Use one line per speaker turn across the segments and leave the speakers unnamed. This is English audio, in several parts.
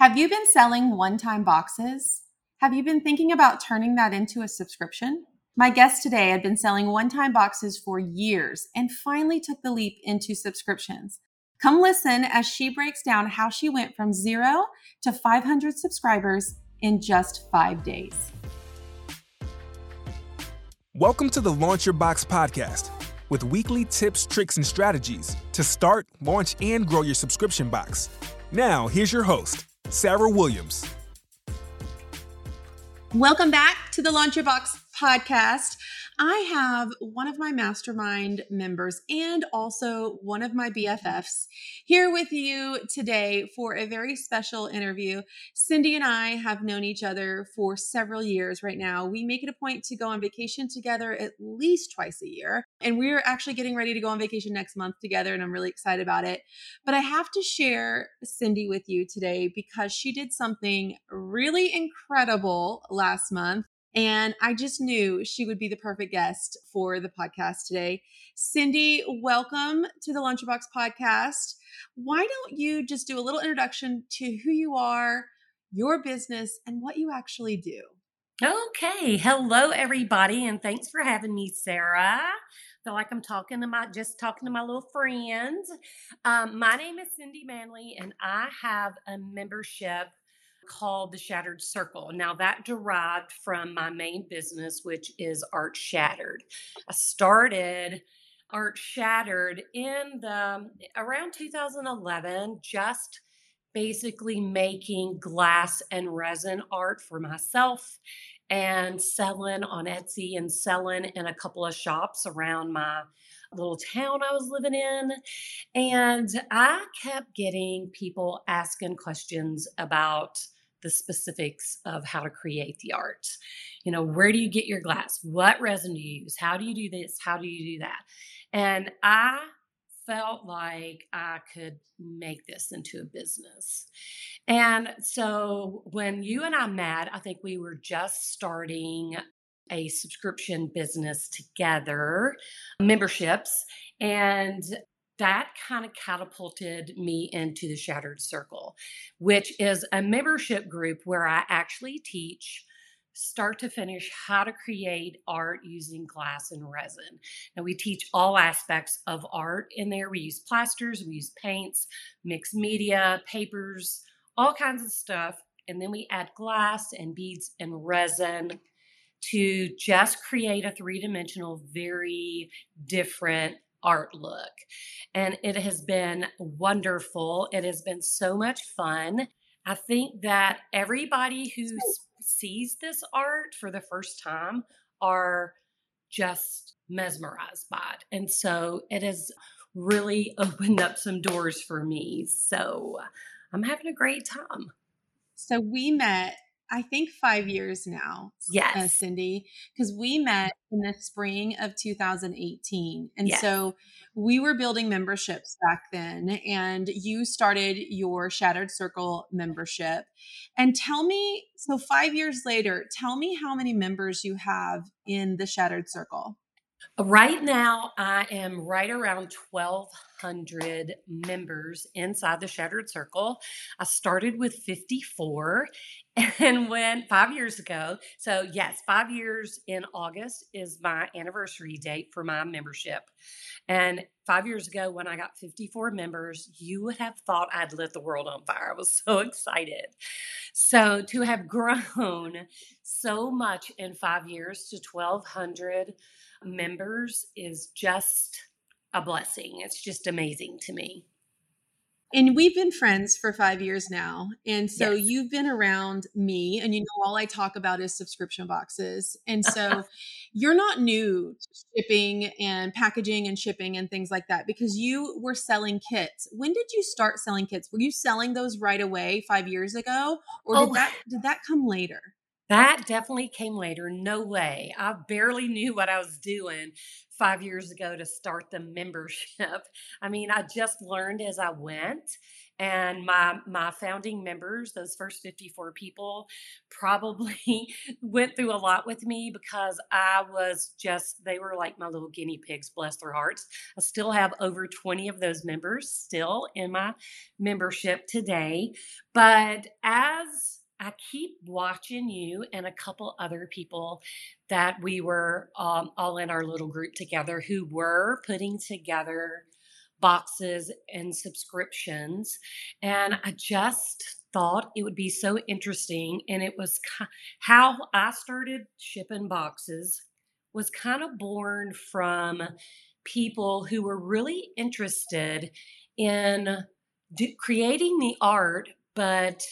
Have you been selling one time boxes? Have you been thinking about turning that into a subscription? My guest today had been selling one time boxes for years and finally took the leap into subscriptions. Come listen as she breaks down how she went from zero to 500 subscribers in just five days.
Welcome to the Launch Your Box podcast with weekly tips, tricks, and strategies to start, launch, and grow your subscription box. Now, here's your host, Sarah Williams.
Welcome back to the Launch Your Box podcast. I have one of my mastermind members and also one of my BFFs here with you today for a very special interview. Cindy and I have known each other for several years right now. We make it a point to go on vacation together at least twice a year. And we're actually getting ready to go on vacation next month together, and I'm really excited about it. But I have to share Cindy with you today because she did something really incredible last month and I just knew she would be the perfect guest for the podcast today. Cindy, welcome to the Launch Your Box podcast. Why don't you just do a little introduction to who you are, your business, and what you actually do?
Okay. Hello, everybody, and thanks for having me, Sarah. I feel like I'm talking to my just talking to my little friends. Um, my name is Cindy Manly, and I have a membership called the Shattered Circle. Now, that derived from my main business, which is Art Shattered. I started Art Shattered in the around 2011, just basically making glass and resin art for myself and selling on Etsy and selling in a couple of shops around my little town I was living in. And I kept getting people asking questions about the specifics of how to create the art. You know, where do you get your glass? What resin do you use? How do you do this? How do you do that? And I felt like I could make this into a business. And so when you and I met, I think we were just starting a subscription business together, memberships. And that kind of catapulted me into the Shattered Circle, which is a membership group where I actually teach start to finish how to create art using glass and resin. Now, we teach all aspects of art in there. We use plasters, we use paints, mixed media, papers, all kinds of stuff. And then we add glass and beads and resin to just create a three dimensional, very different art look. And it has been wonderful. It has been so much fun. I think that everybody who sees this art for the first time are just mesmerized by it. And so it has really opened up some doors for me. So I'm having a great time.
So we met I think five years now. Uh,
yes. Uh,
Cindy, because we met in the spring of 2018. And yes. so we were building memberships back then, and you started your Shattered Circle membership. And tell me, so five years later, tell me how many members you have in the Shattered Circle.
Right now, I am right around 1,200 members inside the Shattered Circle. I started with 54 and when five years ago, so yes, five years in August is my anniversary date for my membership. And five years ago, when I got 54 members, you would have thought I'd lit the world on fire. I was so excited. So to have grown so much in five years to 1,200 members is just a blessing. It's just amazing to me.
And we've been friends for five years now. And so yes. you've been around me, and you know, all I talk about is subscription boxes. And so you're not new to shipping and packaging and shipping and things like that because you were selling kits. When did you start selling kits? Were you selling those right away five years ago? Or oh. did that did that come later?
That definitely came later. No way. I barely knew what I was doing five years ago to start the membership. I mean, I just learned as I went. and my my founding members those first 54 people probably went through a lot with me because i was just they were like my little guinea pigs bless their hearts i still have over 20 of those members still in my membership today but as I keep watching you and a couple other people that we were um, all in our little group together who were putting together boxes and subscriptions. And I just thought it would be so interesting. And it was how I started shipping boxes was kind of born from people who were really interested in do, creating the art, but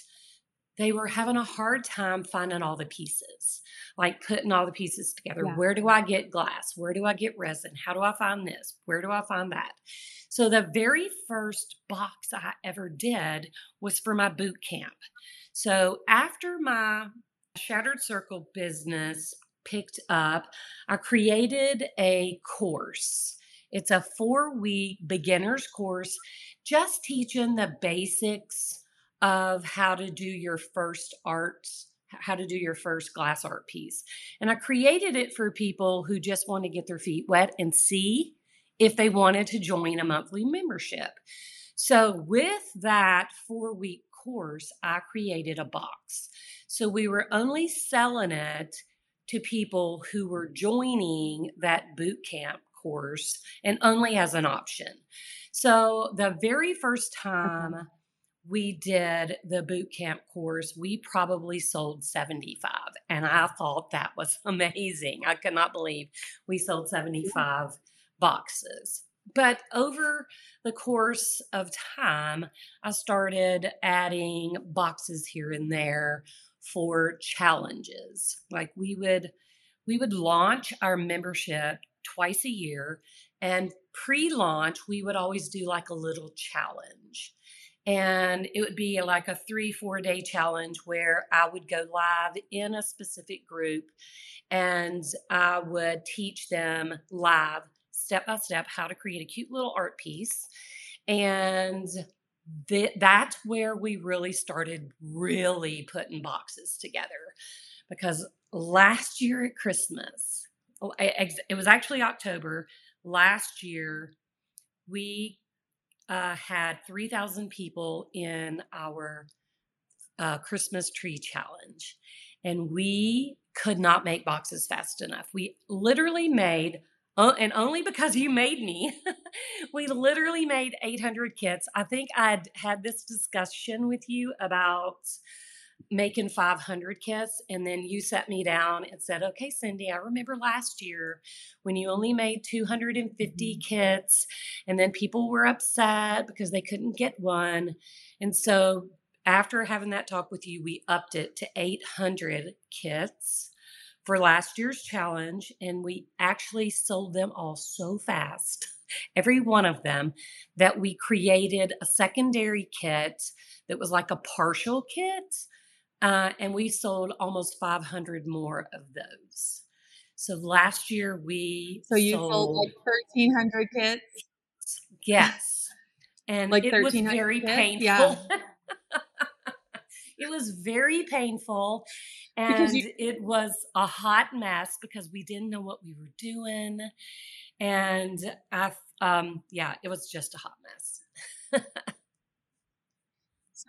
they were having a hard time finding all the pieces, like putting all the pieces together. Yeah. Where do I get glass? Where do I get resin? How do I find this? Where do I find that? So the very first box I ever did was for my boot camp. So after my Shattered Circle business picked up, I created a course. It's a four week beginner's course, just teaching the basics of how to do your first arts how to do your first glass art piece. And I created it for people who just want to get their feet wet and see if they wanted to join a monthly membership. So, with that four week course, I created a box. So, we were only selling it to people who were joining that boot camp course and only as an option. So, the very first mm-hmm. time we did the boot camp course, we probably sold 75. And I thought that was amazing. I could not believe we sold 75 boxes. But over the course of time, I started adding boxes here and there for challenges. Like we would we would launch our membership twice a year and pre-launch we would always do like a little challenge and it would be like a three four day challenge where i would go live in a specific group and i would teach them live step by step how to create a cute little art piece. And th- that's where we really started really putting boxes together because last year at christmas oh, it was actually october last year we uh, had 3,000 people in our uh, Christmas tree challenge, and we could not make boxes fast enough. We literally made, uh, and only because you made me, we literally made 800 kits. I think I'd had this discussion with you about making 500 kits. And then you sat me down and said, okay, Cindy, I remember last year when you only made 250 mm-hmm. kits, and then people were upset because they couldn't get one. And so after having that talk with you, we upped it to 800 kits for last year's challenge, and we actually sold them all so fast, every one of them, that we created a secondary kit that was like a partial kit uh, and we sold almost 500 more of those. So last year we
so you sold, sold like 1,300 kits.
Yes, and like it was very kits? painful. Yeah. it was very painful, and you- it was a hot mess because we didn't know what we were doing, and I, um, yeah, it was just a hot mess.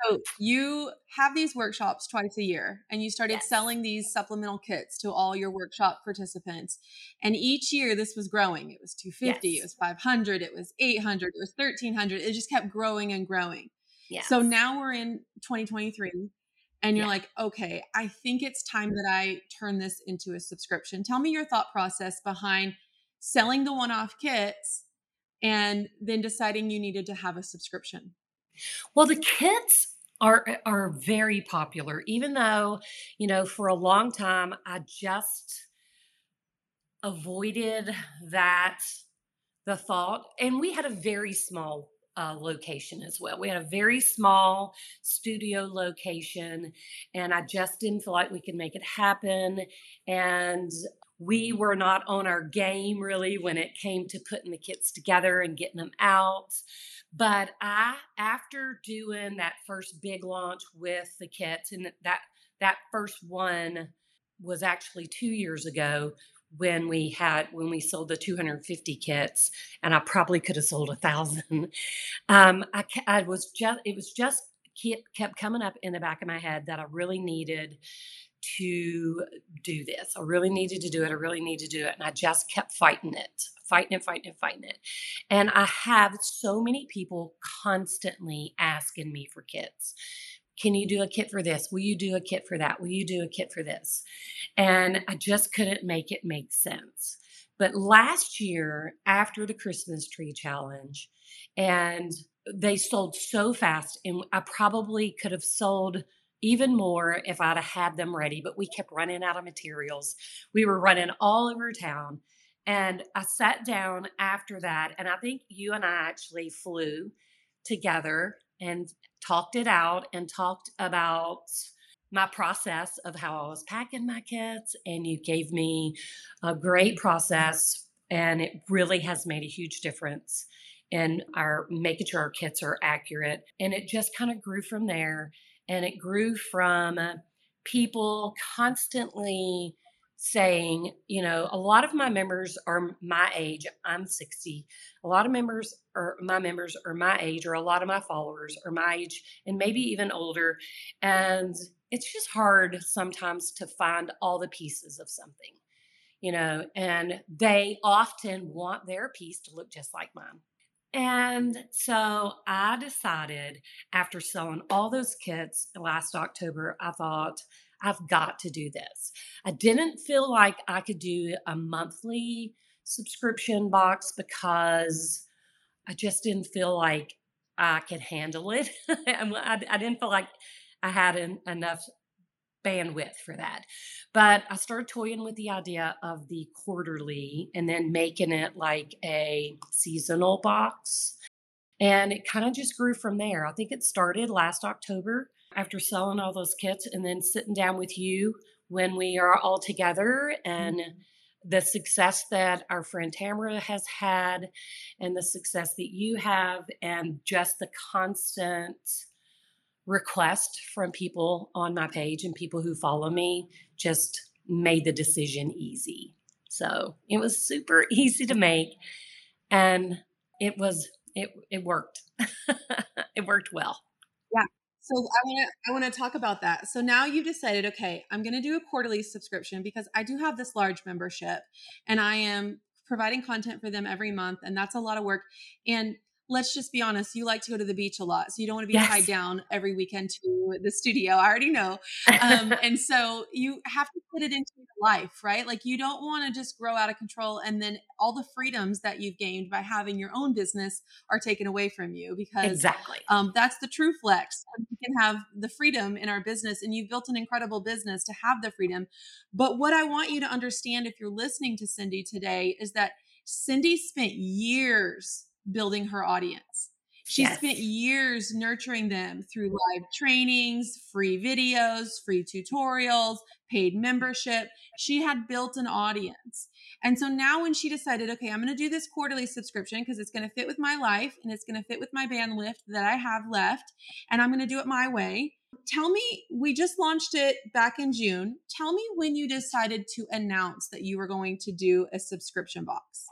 So you have these workshops twice a year and you started yes. selling these supplemental kits to all your workshop participants. And each year this was growing. It was 250, yes. it was 500, it was 800, it was 1300. It just kept growing and growing. Yes. So now we're in 2023 and you're yeah. like, okay, I think it's time that I turn this into a subscription. Tell me your thought process behind selling the one off kits and then deciding you needed to have a subscription.
Well, the kits are are very popular, even though, you know, for a long time I just avoided that the thought and we had a very small uh, location as well. We had a very small studio location, and I just didn't feel like we could make it happen. And we were not on our game really when it came to putting the kits together and getting them out. But I, after doing that first big launch with the kits, and that that first one was actually two years ago when we had when we sold the 250 kits and i probably could have sold a thousand um, I, I was just it was just kept, kept coming up in the back of my head that i really needed to do this i really needed to do it i really need to do it and i just kept fighting it fighting it fighting it fighting it and i have so many people constantly asking me for kits can you do a kit for this? Will you do a kit for that? Will you do a kit for this? And I just couldn't make it make sense. But last year, after the Christmas tree challenge, and they sold so fast, and I probably could have sold even more if I'd have had them ready, but we kept running out of materials. We were running all over town. And I sat down after that, and I think you and I actually flew together and talked it out and talked about my process of how I was packing my kits. And you gave me a great process, and it really has made a huge difference in our making sure our kits are accurate. And it just kind of grew from there. And it grew from uh, people constantly saying, you know, a lot of my members are my age. I'm 60. A lot of members are my members are my age, or a lot of my followers are my age, and maybe even older. And it's just hard sometimes to find all the pieces of something, you know, and they often want their piece to look just like mine. And so I decided after selling all those kits last October, I thought, I've got to do this. I didn't feel like I could do a monthly subscription box because I just didn't feel like I could handle it. I, didn't feel like I had an, enough bandwidth for that. But I started toying with the idea of the quarterly and then making it like a seasonal box. And it kind of just grew from there. I think it started last October after selling all those kits and then sitting down with you when we are all together and mm-hmm. the success that our friend Tamara has had and the success that you have and just the constant request from people on my page and people who follow me just made the decision easy. So it was super easy to make and it was it it worked. it worked well.
Yeah. So I want to I want to talk about that. So now you've decided, okay, I'm going to do a quarterly subscription because I do have this large membership and I am providing content for them every month and that's a lot of work. And let's just be honest, you like to go to the beach a lot. So you don't want to be yes. tied down every weekend to the studio. I already know. Um, and so you have to put it into your life, right? Like you don't want to just grow out of control and then all the freedoms that you've gained by having your own business are taken away from you because
exactly
um, that's the true flex. We can have the freedom in our business and you've built an incredible business to have the freedom. But what I want you to understand if you're listening to Cindy today is that Cindy spent years building her audience. She yes. spent years nurturing them through live trainings, free videos, free tutorials, paid membership. She had built an audience. And so now when she decided, okay, I'm going to do this quarterly subscription because it's going to fit with my life and it's going to fit with my bandwidth that I have left, and I'm going to do it my way. Tell me, we just launched it back in June. Tell me when you decided to announce that you were going to do a subscription box.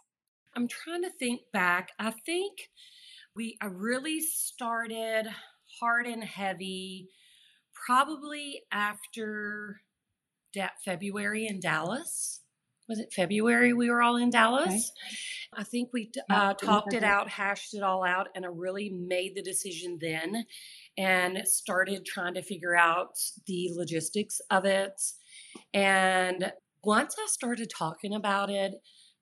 I'm trying to think back. I think we I really started hard and heavy probably after February in Dallas. Was it February we were all in Dallas? Okay. I think we uh, talked it out, hashed it all out, and I really made the decision then and started trying to figure out the logistics of it. And once I started talking about it,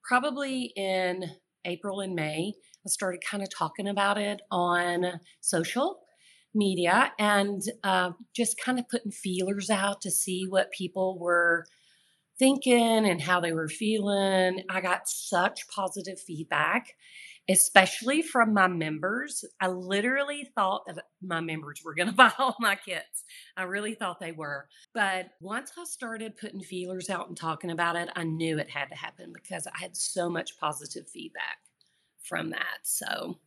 probably in April and May, I started kind of talking about it on social media and uh, just kind of putting feelers out to see what people were thinking and how they were feeling. I got such positive feedback. Especially from my members. I literally thought that my members were going to buy all my kits. I really thought they were. But once I started putting feelers out and talking about it, I knew it had to happen because I had so much positive feedback from that. So,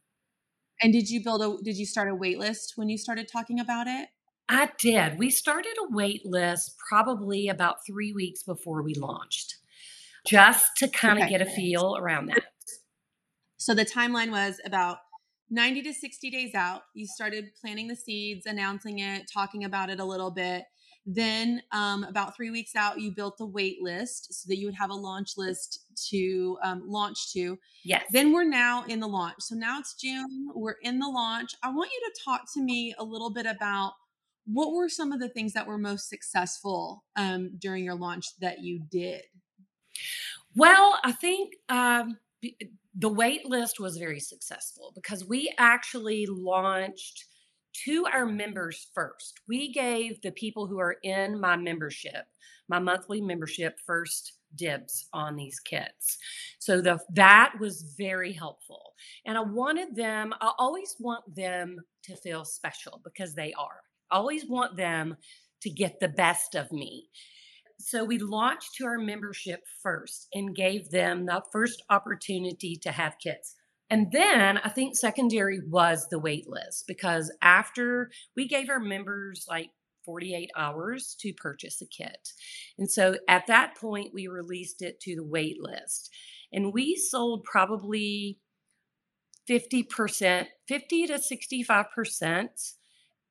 and did you build a did you start a wait list when you started talking about it?
I did. We started a wait list probably about 3 weeks before we launched. Just to kind of okay. get a feel around that.
So the timeline was about 90 to 60 days out. You started planting the seeds, announcing it, talking about it a little bit. Then, um, about three weeks out, you built the wait list so that you would have a launch list to um, launch to.
Yes.
Then we're now in the launch. So now it's June. We're in the launch. I want you to talk to me a little bit about what were some of the things that were most successful um, during your launch that you did.
Well, I think um, the wait list was very successful because we actually launched to our members first. We gave the people who are in my membership, my monthly membership, first dibs on these kits. So the that was very helpful. And I wanted them, I always want them to feel special because they are. I always want them to get the best of me. So we launched to our membership first and gave them the first opportunity to have kits. And then I think secondary was the wait list because after we gave our members like 48 hours to purchase a kit. And so at that point, we released it to the wait list. And we sold probably 50%, 50 to 65%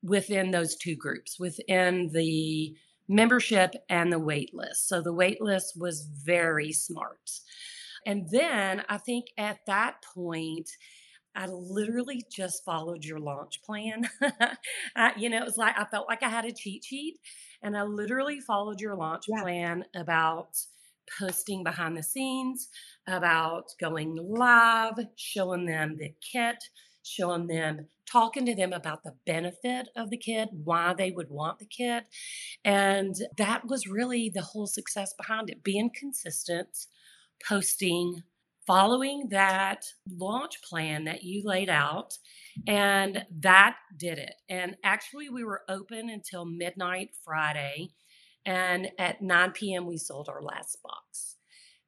within those two groups, within the membership and the wait list. So the wait list was very smart. And then I think at that point, I literally just followed your launch plan. I, you know, it was like I felt like I had a cheat sheet, and I literally followed your launch yeah. plan about posting behind the scenes, about going live, showing them the kit, showing them, talking to them about the benefit of the kit, why they would want the kit. And that was really the whole success behind it being consistent, posting, following that launch plan that you laid out. And that did it. And actually, we were open until midnight Friday. And at 9 p.m., we sold our last box.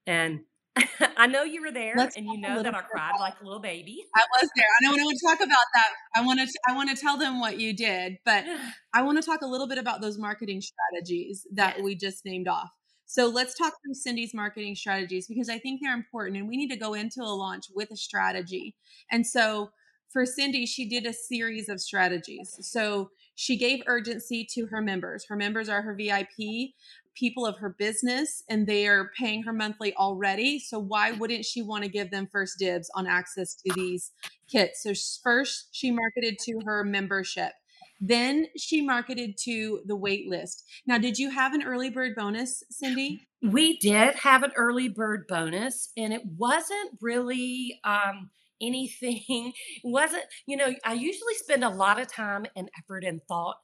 And I know you were there, Let's and you know that I cried like a little baby.
I was there. I don't want to talk about that. I want to. I want to tell them what you did, but I want to talk a little bit about those marketing strategies that yes. we just named off. So let's talk through Cindy's marketing strategies because I think they're important, and we need to go into a launch with a strategy. And so for Cindy, she did a series of strategies. So she gave urgency to her members. Her members are her VIP people of her business and they are paying her monthly already. So why wouldn't she want to give them first dibs on access to these kits? So first she marketed to her membership. Then she marketed to the wait list. Now, did you have an early bird bonus, Cindy?
We did have an early bird bonus, and it wasn't really um, anything. Wasn't, you know, I usually spend a lot of time and effort and thought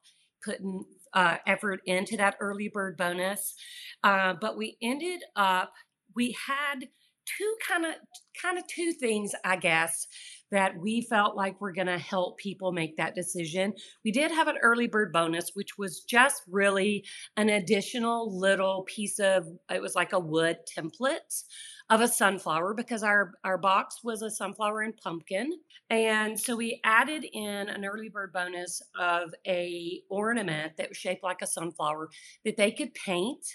putting uh, effort into that early bird bonus. Uh, but we ended up, we had two kind of kind of two things i guess that we felt like we're going to help people make that decision we did have an early bird bonus which was just really an additional little piece of it was like a wood template of a sunflower because our our box was a sunflower and pumpkin and so we added in an early bird bonus of a ornament that was shaped like a sunflower that they could paint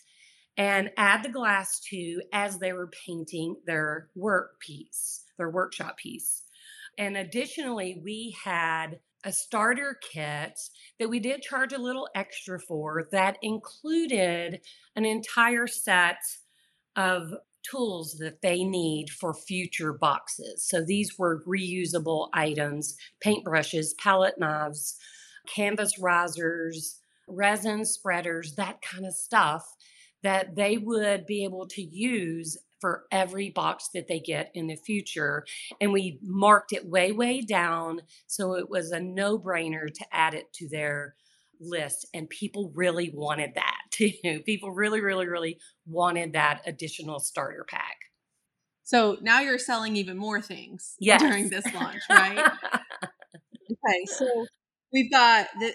and add the glass to as they were painting their work piece, their workshop piece. And additionally, we had a starter kit that we did charge a little extra for that included an entire set of tools that they need for future boxes. So these were reusable items paintbrushes, palette knives, canvas risers, resin spreaders, that kind of stuff that they would be able to use for every box that they get in the future. And we marked it way, way down. So it was a no brainer to add it to their list. And people really wanted that People really, really, really wanted that additional starter pack.
So now you're selling even more things
yes.
during this launch, right? okay, so we've got the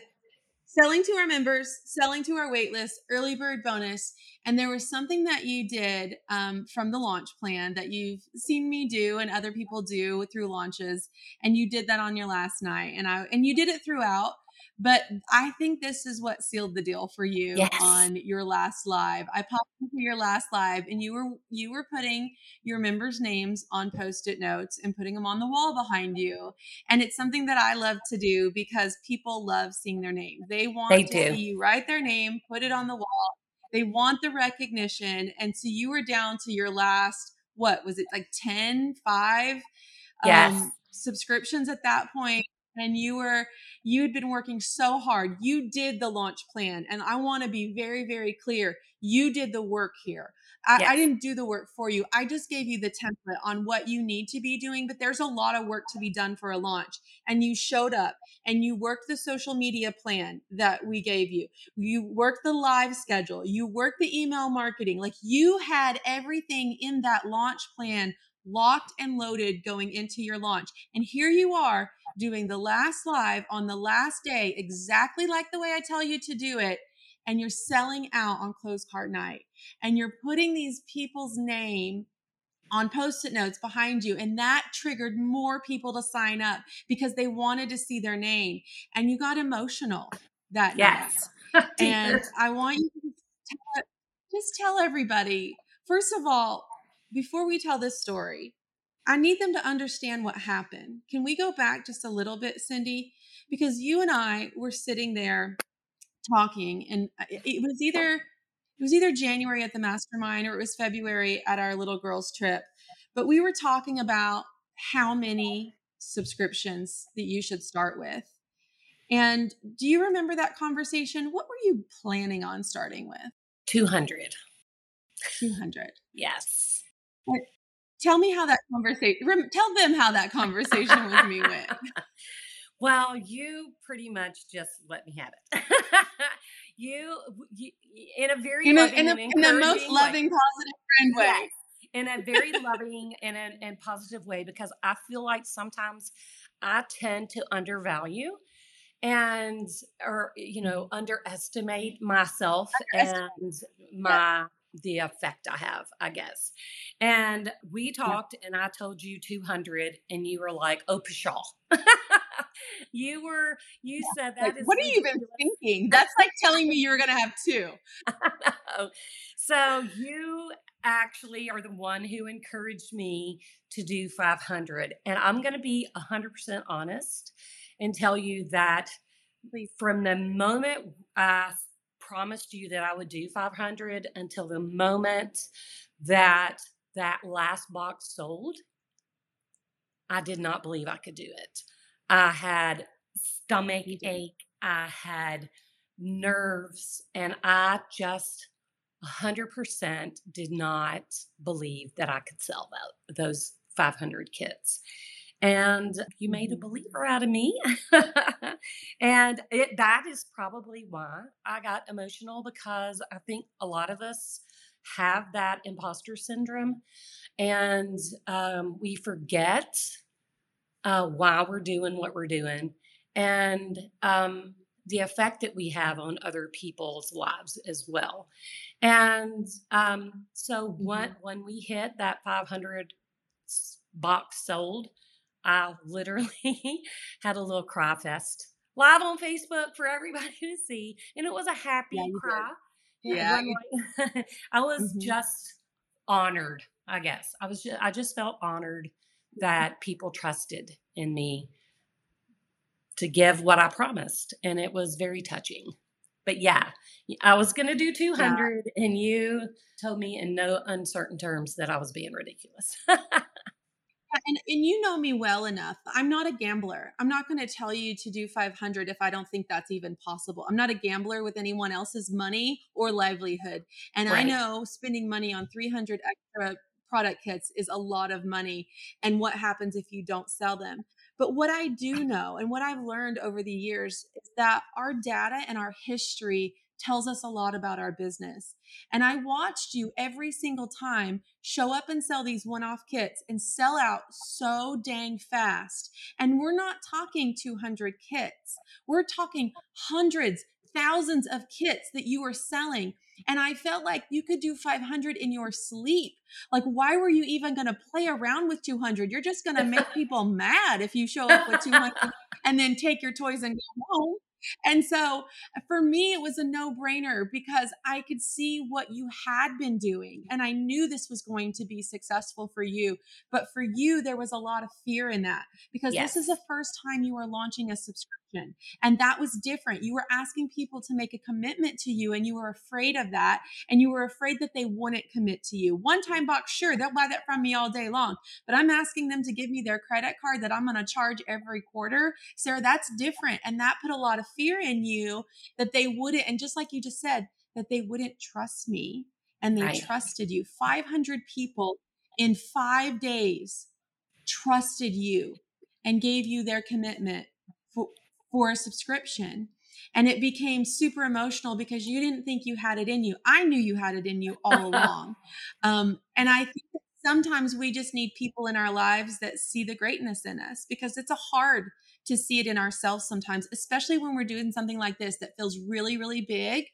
selling to our members, selling to our waitlist, early bird bonus, and there was something that you did um, from the launch plan that you've seen me do and other people do through launches, and you did that on your last night, and I and you did it throughout. But I think this is what sealed the deal for you
yes.
on your last live. I popped into your last live and you were you were putting your members' names on post-it notes and putting them on the wall behind you. And it's something that I love to do because people love seeing their name. They want
they
to
do.
see you write their name, put it on the wall. They want the recognition. And so you were down to your last, what was it like 10, 5
yes.
um, subscriptions at that point and you were you'd been working so hard. You did the launch plan and i want to be very very clear. You did the work here. I,
yes.
I, didn't do the work for you. I just gave you the template on what you need to be doing but there's a lot of work to be done for a launch and you showed up and you worked the social media plan that we gave you. You worked the live schedule. You worked the email marketing. Like you had everything in that launch plan locked and loaded going into your launch and here you are doing the last live on the last day, exactly like the way I tell you to do it. And you're selling out on close card night and you're putting these people's name on post-it notes behind you and that triggered more people to sign up because they wanted to see their name and you got emotional that
yes.
night and i want you to tell, just tell everybody first of all before we tell this story I need them to understand what happened. Can we go back just a little bit, Cindy? Because you and I were sitting there talking, and uh, it was either it was either January at the mastermind or it was February at our little girls trip. But we were talking about how many subscriptions that you should start with. And do you remember that conversation? What were you planning on starting with?
200.
200.
Yes.
Tell me how that conversation. Tell them how that conversation with me went.
Well, you pretty much just let me have it. you, you, in a very
in,
a,
in, a, in the most loving,
way.
positive friend way.
Yes. In a very loving and, and, and positive way, because I feel like sometimes I tend to undervalue and or you know underestimate myself underestimate. and my the effect I have, I guess. And we talked, yeah. and I told you 200, and you were like, "Oh, pshaw." you were, you yeah. said that.
Like, what are you even thinking? That's like telling me you were going to have two.
so you actually are the one who encouraged me to do 500, and I'm going to be 100% honest and tell you that from the moment I promised you that I would do 500 until the moment that that last box sold. I did not believe I could do it. I had stomach ache, I had nerves, and I just 100% did not believe that I could sell that, those 500 kits and you made a believer out of me and it, that is probably why i got emotional because i think a lot of us have that imposter syndrome and um, we forget uh, why we're doing what we're doing and um, the effect that we have on other people's lives as well and um, so when, mm-hmm. when we hit that 500 box sold I literally had a little cry fest live on Facebook for everybody to see, and it was a happy
yeah,
cry.
Yeah,
I was mm-hmm. just honored. I guess I was. Just, I just felt honored that people trusted in me to give what I promised, and it was very touching. But yeah, I was going to do 200, yeah. and you told me in no uncertain terms that I was being ridiculous.
And, and you know me well enough. I'm not a gambler. I'm not going to tell you to do 500 if I don't think that's even possible. I'm not a gambler with anyone else's money or livelihood. And right. I know spending money on 300 extra product kits is a lot of money. And what happens if you don't sell them? But what I do know and what I've learned over the years is that our data and our history tells us a lot about our business. And I watched you every single time show up and sell these one off kits and sell out so dang fast. And we're not talking 200 kits, we're talking hundreds, thousands of kits that you are selling. And I felt like you could do 500 in your sleep. Like, why were you even going to play around with 200? You're just going to make people mad if you show up with 200 and then take your toys and go home. And so for me, it was a no brainer because I could see what you had been doing. And I knew this was going to be successful for you. But for you, there was a lot of fear in that because yes. this is the first time you are launching a subscription. And that was different. You were asking people to make a commitment to you, and you were afraid of that. And you were afraid that they wouldn't commit to you. One time box, sure, they'll buy that from me all day long. But I'm asking them to give me their credit card that I'm going to charge every quarter. Sarah, that's different. And that put a lot of fear in you that they wouldn't, and just like you just said, that they wouldn't trust me and they right. trusted you. 500 people in five days trusted you and gave you their commitment for, a subscription. And it became super emotional because you didn't think you had it in you. I knew you had it in you all along. Um, and I think sometimes we just need people in our lives that see the greatness in us because it's a hard to see it in ourselves sometimes, especially when we're doing something like this that feels really, really big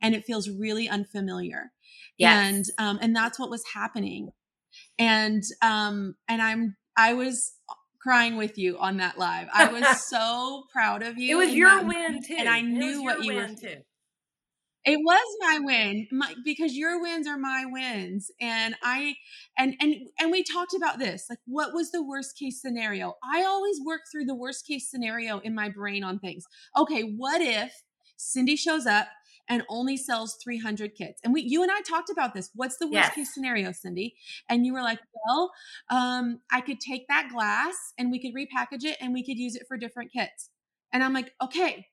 and it feels really unfamiliar. Yes. And um, and that's what was happening. And um, and I'm I was crying with you on that live. I was so proud of you.
It was your win too.
And I knew what you were too. It was my win my, because your wins are my wins. And I and and and we talked about this. Like what was the worst case scenario? I always work through the worst case scenario in my brain on things. Okay, what if Cindy shows up and only sells 300 kits. And we, you and I talked about this. What's the worst yes. case scenario, Cindy? And you were like, well, um, I could take that glass and we could repackage it and we could use it for different kits. And I'm like, okay,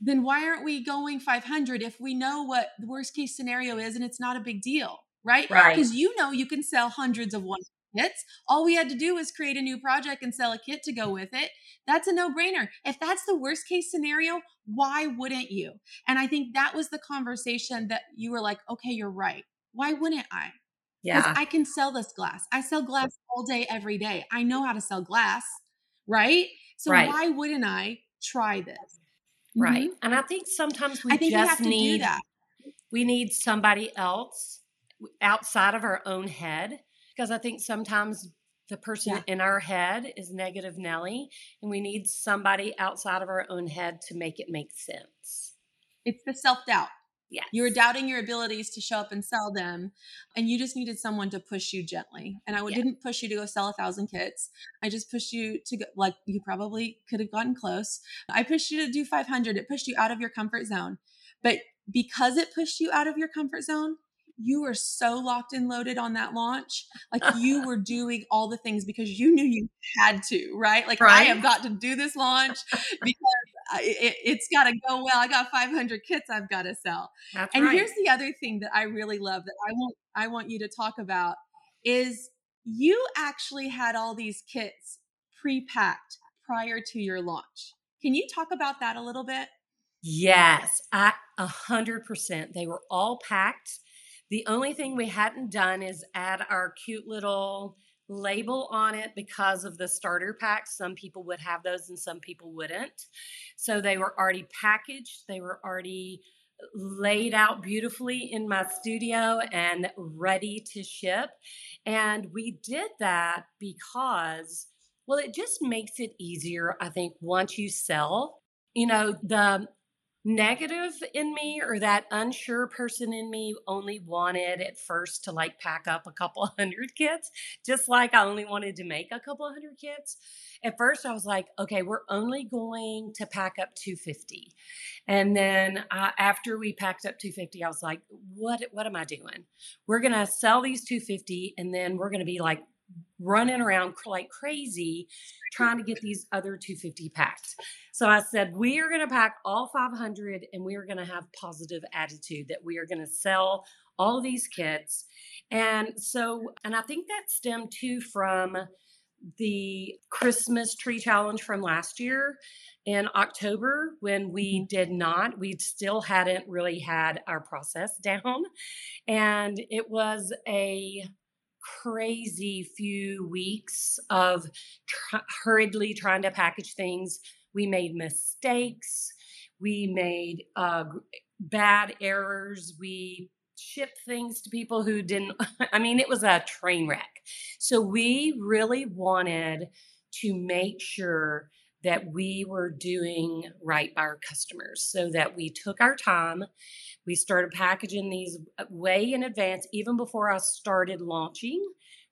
then why aren't we going 500 if we know what the worst case scenario is and it's not a big deal, right?
Right.
Because you know you can sell hundreds of one kits. All we had to do was create a new project and sell a kit to go with it. That's a no brainer. If that's the worst case scenario, why wouldn't you? And I think that was the conversation that you were like, okay, you're right. Why wouldn't I?
Yeah.
I can sell this glass. I sell glass all day, every day. I know how to sell glass, right? So right. why wouldn't I try this?
Right. Mm-hmm. And I think sometimes we I think just we need that. We need somebody else outside of our own head because I think sometimes the person yeah. in our head is negative Nelly and we need somebody outside of our own head to make it make sense.
It's the self-doubt.
Yes.
You were doubting your abilities to show up and sell them, and you just needed someone to push you gently. And I yeah. didn't push you to go sell a thousand kits. I just pushed you to go, like, you probably could have gotten close. I pushed you to do 500. It pushed you out of your comfort zone. But because it pushed you out of your comfort zone, you were so locked and loaded on that launch. Like you were doing all the things because you knew you had to, right? Like right. I have got to do this launch because it, has got to go well. I got 500 kits I've got to sell.
That's
and
right.
here's the other thing that I really love that I want I want you to talk about is you actually had all these kits pre-packed prior to your launch. Can you talk about that a little bit?
Yes, a hundred percent. They were all packed the only thing we hadn't done is add our cute little label on it because of the starter packs. Some people would have those and some people wouldn't. So they were already packaged, they were already laid out beautifully in my studio and ready to ship. And we did that because, well, it just makes it easier, I think, once you sell. You know, the negative in me or that unsure person in me only wanted at first to like pack up a couple hundred kits, just like I only wanted to make a couple hundred kits. At first, I was like, okay, we're only going to pack up 250. And then uh, after we packed up 250, I was like, what, what am I doing? We're going to sell these 250 and then we're going to be like running around like crazy trying to get these other 250 packed. So I said, we are going to pack all 500 and we are going to have positive attitude that we are going to sell all these kits. And so, and I think that stemmed too from the Christmas tree challenge from last year in October when we
Mm-hmm.
did not. We still hadn't really had our process down. And it was a crazy few weeks of tr- hurriedly trying to package things. We made mistakes. We made uh, bad errors. We shipped things to people who didn't. I mean, it was a train wreck. So we really wanted to make sure that we were doing right by our customers so that we took our time. We started packaging these uh, way in advance, even before I started launching.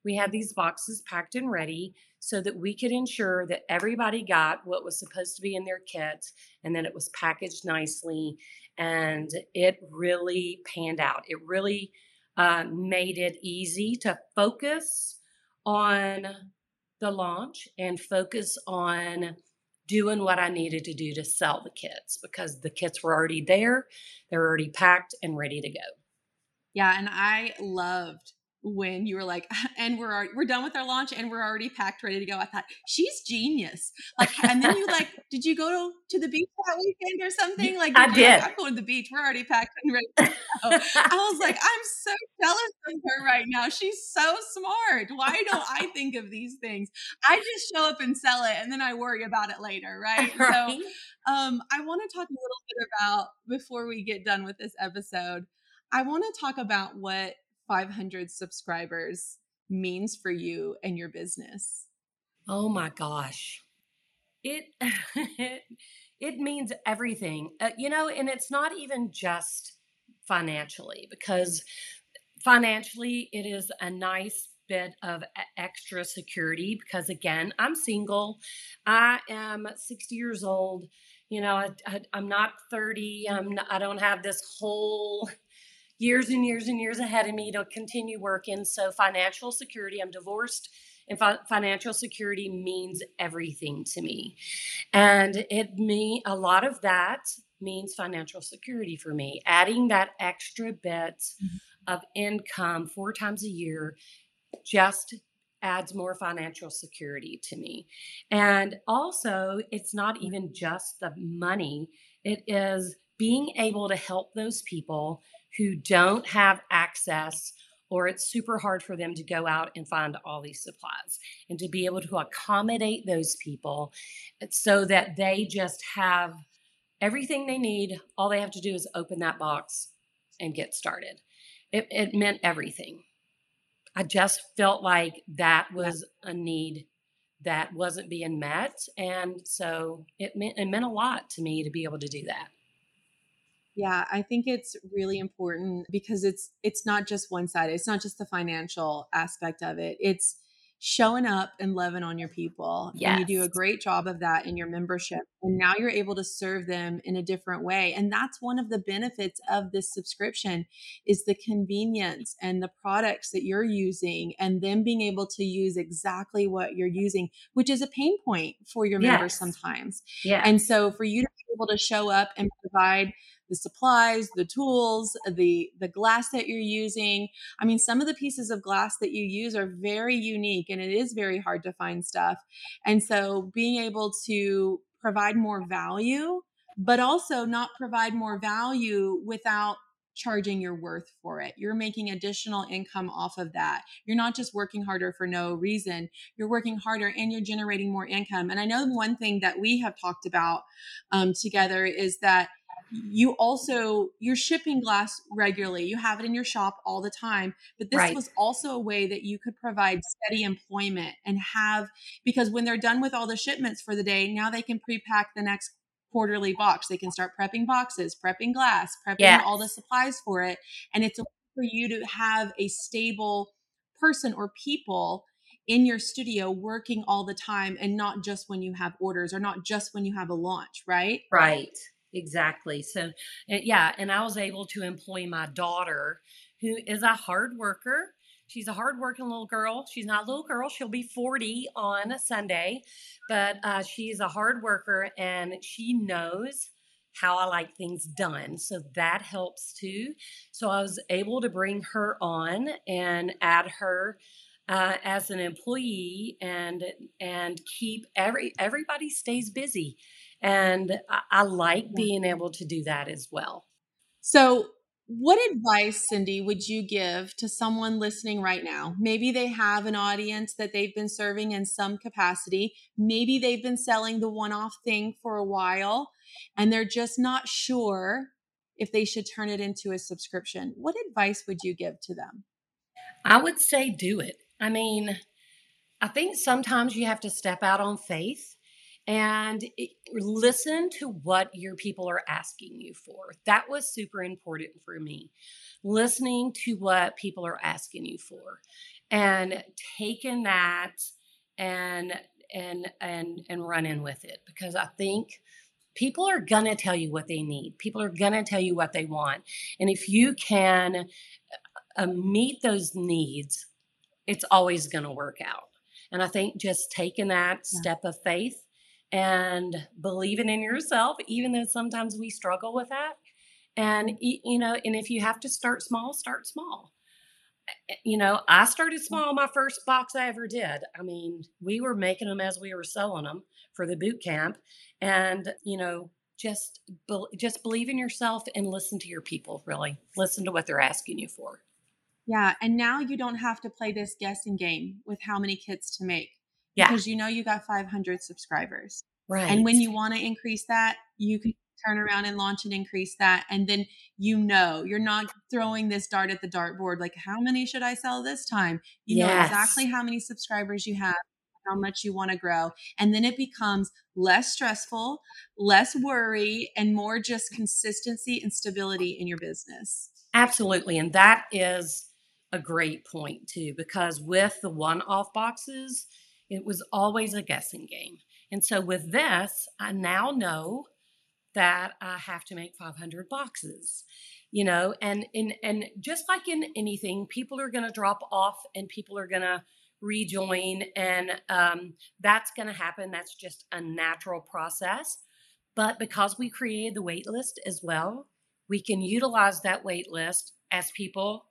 We had these boxes packed and ready so that we could ensure that everybody got what was supposed to be in their kit and that it was packaged nicely. And it really panned out. It really uh, made it easy to focus on the launch and focus on doing what I needed to do to sell the kits because the kits were already there. They're already packed and ready to go.
Yeah, and I loved when you were like, and we're already, we're done with our launch and we're already packed, ready to go. I thought she's genius. Like, and then you like, did you go to, to the beach that weekend or something? Like,
I did.
Like, I'm going to the beach. We're already packed and ready. To go. I was like, I'm so jealous of her right now. She's so smart. Why don't I think of these things? I just show up and sell it, and then I worry about it later, right? So, um, I want to talk a little bit about before we get done with this episode. I want to talk about what 500 subscribers means for you and your business.
Oh my gosh. It it means everything. Uh, you know, and it's not even just financially because financially it is a nice bit of extra security because again, I'm single. I am 60 years old. You know, I, I'm not 30. I'm not, I don't have this whole years and years and years ahead of me to continue working. So financial security, I'm divorced and fi- financial security means everything to me. And it me a lot of that means financial security for me. Adding that extra bit
Mhm.
of income four times a year just adds more financial security to me. And also, it's not even just the money, it is being able to help those people who don't have access or it's super hard for them to go out and find all these supplies and to be able to accommodate those people so that they just have everything they need. All they have to do is open that box and get started. It, it meant everything. I just felt like that was a need that wasn't being met. And so it meant, it meant a lot to me to be able to do that.
Yeah, I think it's really important because it's it's not just one side. It's not just the financial aspect of it. It's showing up and loving on your people. And you do a great job of that in your membership. And now you're able to serve them in a different way. And that's one of the benefits of this subscription is the convenience and the products that you're using and them being able to use exactly what you're using, which is a pain point for your members sometimes.
Yeah.
And so for you to be able to show up and provide the supplies, the tools, the the glass that you're using. I mean, some of the pieces of glass that you use are very unique and it is very hard to find stuff. And so being able to provide more value, but also not provide more value without charging your worth for it. You're making additional income off of that. You're not just working harder for no reason. You're working harder and you're generating more income. And I know one thing that we have talked about um, together is that you also you're shipping glass regularly. You have it in your shop all the time. But this
Right.
was also a way that you could provide steady employment and have because when they're done with all the shipments for the day now they can pre-pack the next quarterly box. They can start prepping boxes prepping glass prepping all the supplies for it. And it's a way for you to have a stable person or people in your studio working all the time and not just when you have orders or not just when you have a launch right?
Right. Exactly. So, uh, yeah. And I was able to employ my daughter, who is a hard worker. She's a hardworking little girl. She's not a little girl. She'll be 40 on Sunday, but uh, she's a hard worker and she knows how I like things done. So that helps too. So I was able to bring her on and add her uh, as an employee and and keep every everybody stays busy And I, I like being able to do that as well.
So, what advice, Cindy, would you give to someone listening right now? Maybe they have an audience that they've been serving in some capacity. Maybe they've been selling the one off thing for a while and they're just not sure if they should turn it into a subscription. What advice would you give to them?
I would say do it. I mean, I think sometimes you have to step out on faith and listen to what your people are asking you for. That was super important for me. Listening to what people are asking you for and taking that and and and and running with it because I think people are going to tell you what they need. People are going to tell you what they want. And if you can uh, meet those needs, it's always going to work out. And I think just taking that yeah. step of faith and believing in yourself, even though sometimes we struggle with that. And, you know, and if you have to start small, start small. Eh, you know, I started small my first box I ever did. I mean, we were making them as we were selling them for the boot camp. And, you know, just just believe in yourself and listen to your people really listen to what they're asking you for
yeah and now you don't have to play this guessing game with how many kits to make
yeah.
Because you know you got 500 subscribers. Right. And when you want to increase that, you can turn around and launch and increase that. And then you know you're not throwing this dart at the dartboard like, how many should I sell this time? You yes. know exactly how many subscribers you have, how much you want to grow. And then it becomes less stressful, less worry, and more just consistency and stability in your business.
Absolutely. And that is a great point too, because with the one off boxes, it was always a guessing game. And so with this, I now know that I have to make 500 boxes, you know, and in and just like in anything, people are going to drop off and people are going to rejoin, and um, that's going to happen. That's just a natural process. But because we created the wait list as well, we can utilize that wait list as people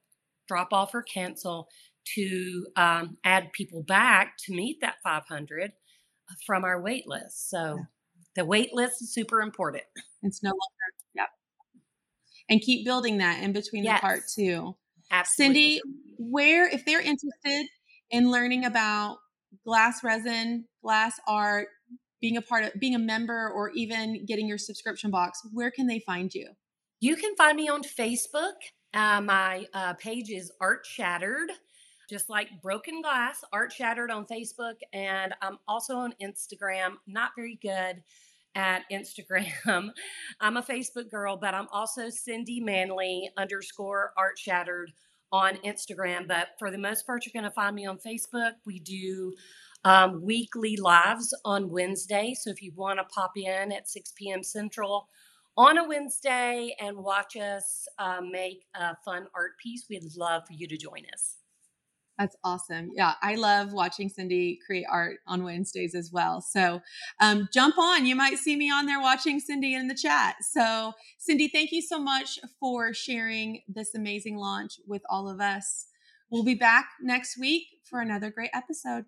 drop off or cancel to um, add people back to meet that 500 uh, from our wait list. So yeah. the wait list is super important.
It's no longer, yeah. And keep building that in between yes. the part two.
Absolutely.
Cindy, where, if they're interested in learning about glass resin, glass art, being a part of being a member or even getting your subscription box, where can they find you?
You can find me on Facebook. Uh, my uh, page is Art Shattered just like Broken Glass, Art Shattered on Facebook, and I'm also on Instagram. Not very good at Instagram. I'm a Facebook girl, but I'm also Cindy Manly underscore Art Shattered on Instagram. But for the most part, you're going to find me on Facebook. We do um, weekly lives on Wednesday. So if you want to pop in at 6 p.m. Central on a Wednesday and watch us uh, make a fun art piece, we'd love for you to join us.
That's awesome. Yeah, I love watching Cindy create art on Wednesdays as well. So um, jump on. You might see me on there watching Cindy in the chat. So, Cindy, thank you so much for sharing this amazing launch with all of us. We'll be back next week for another great episode.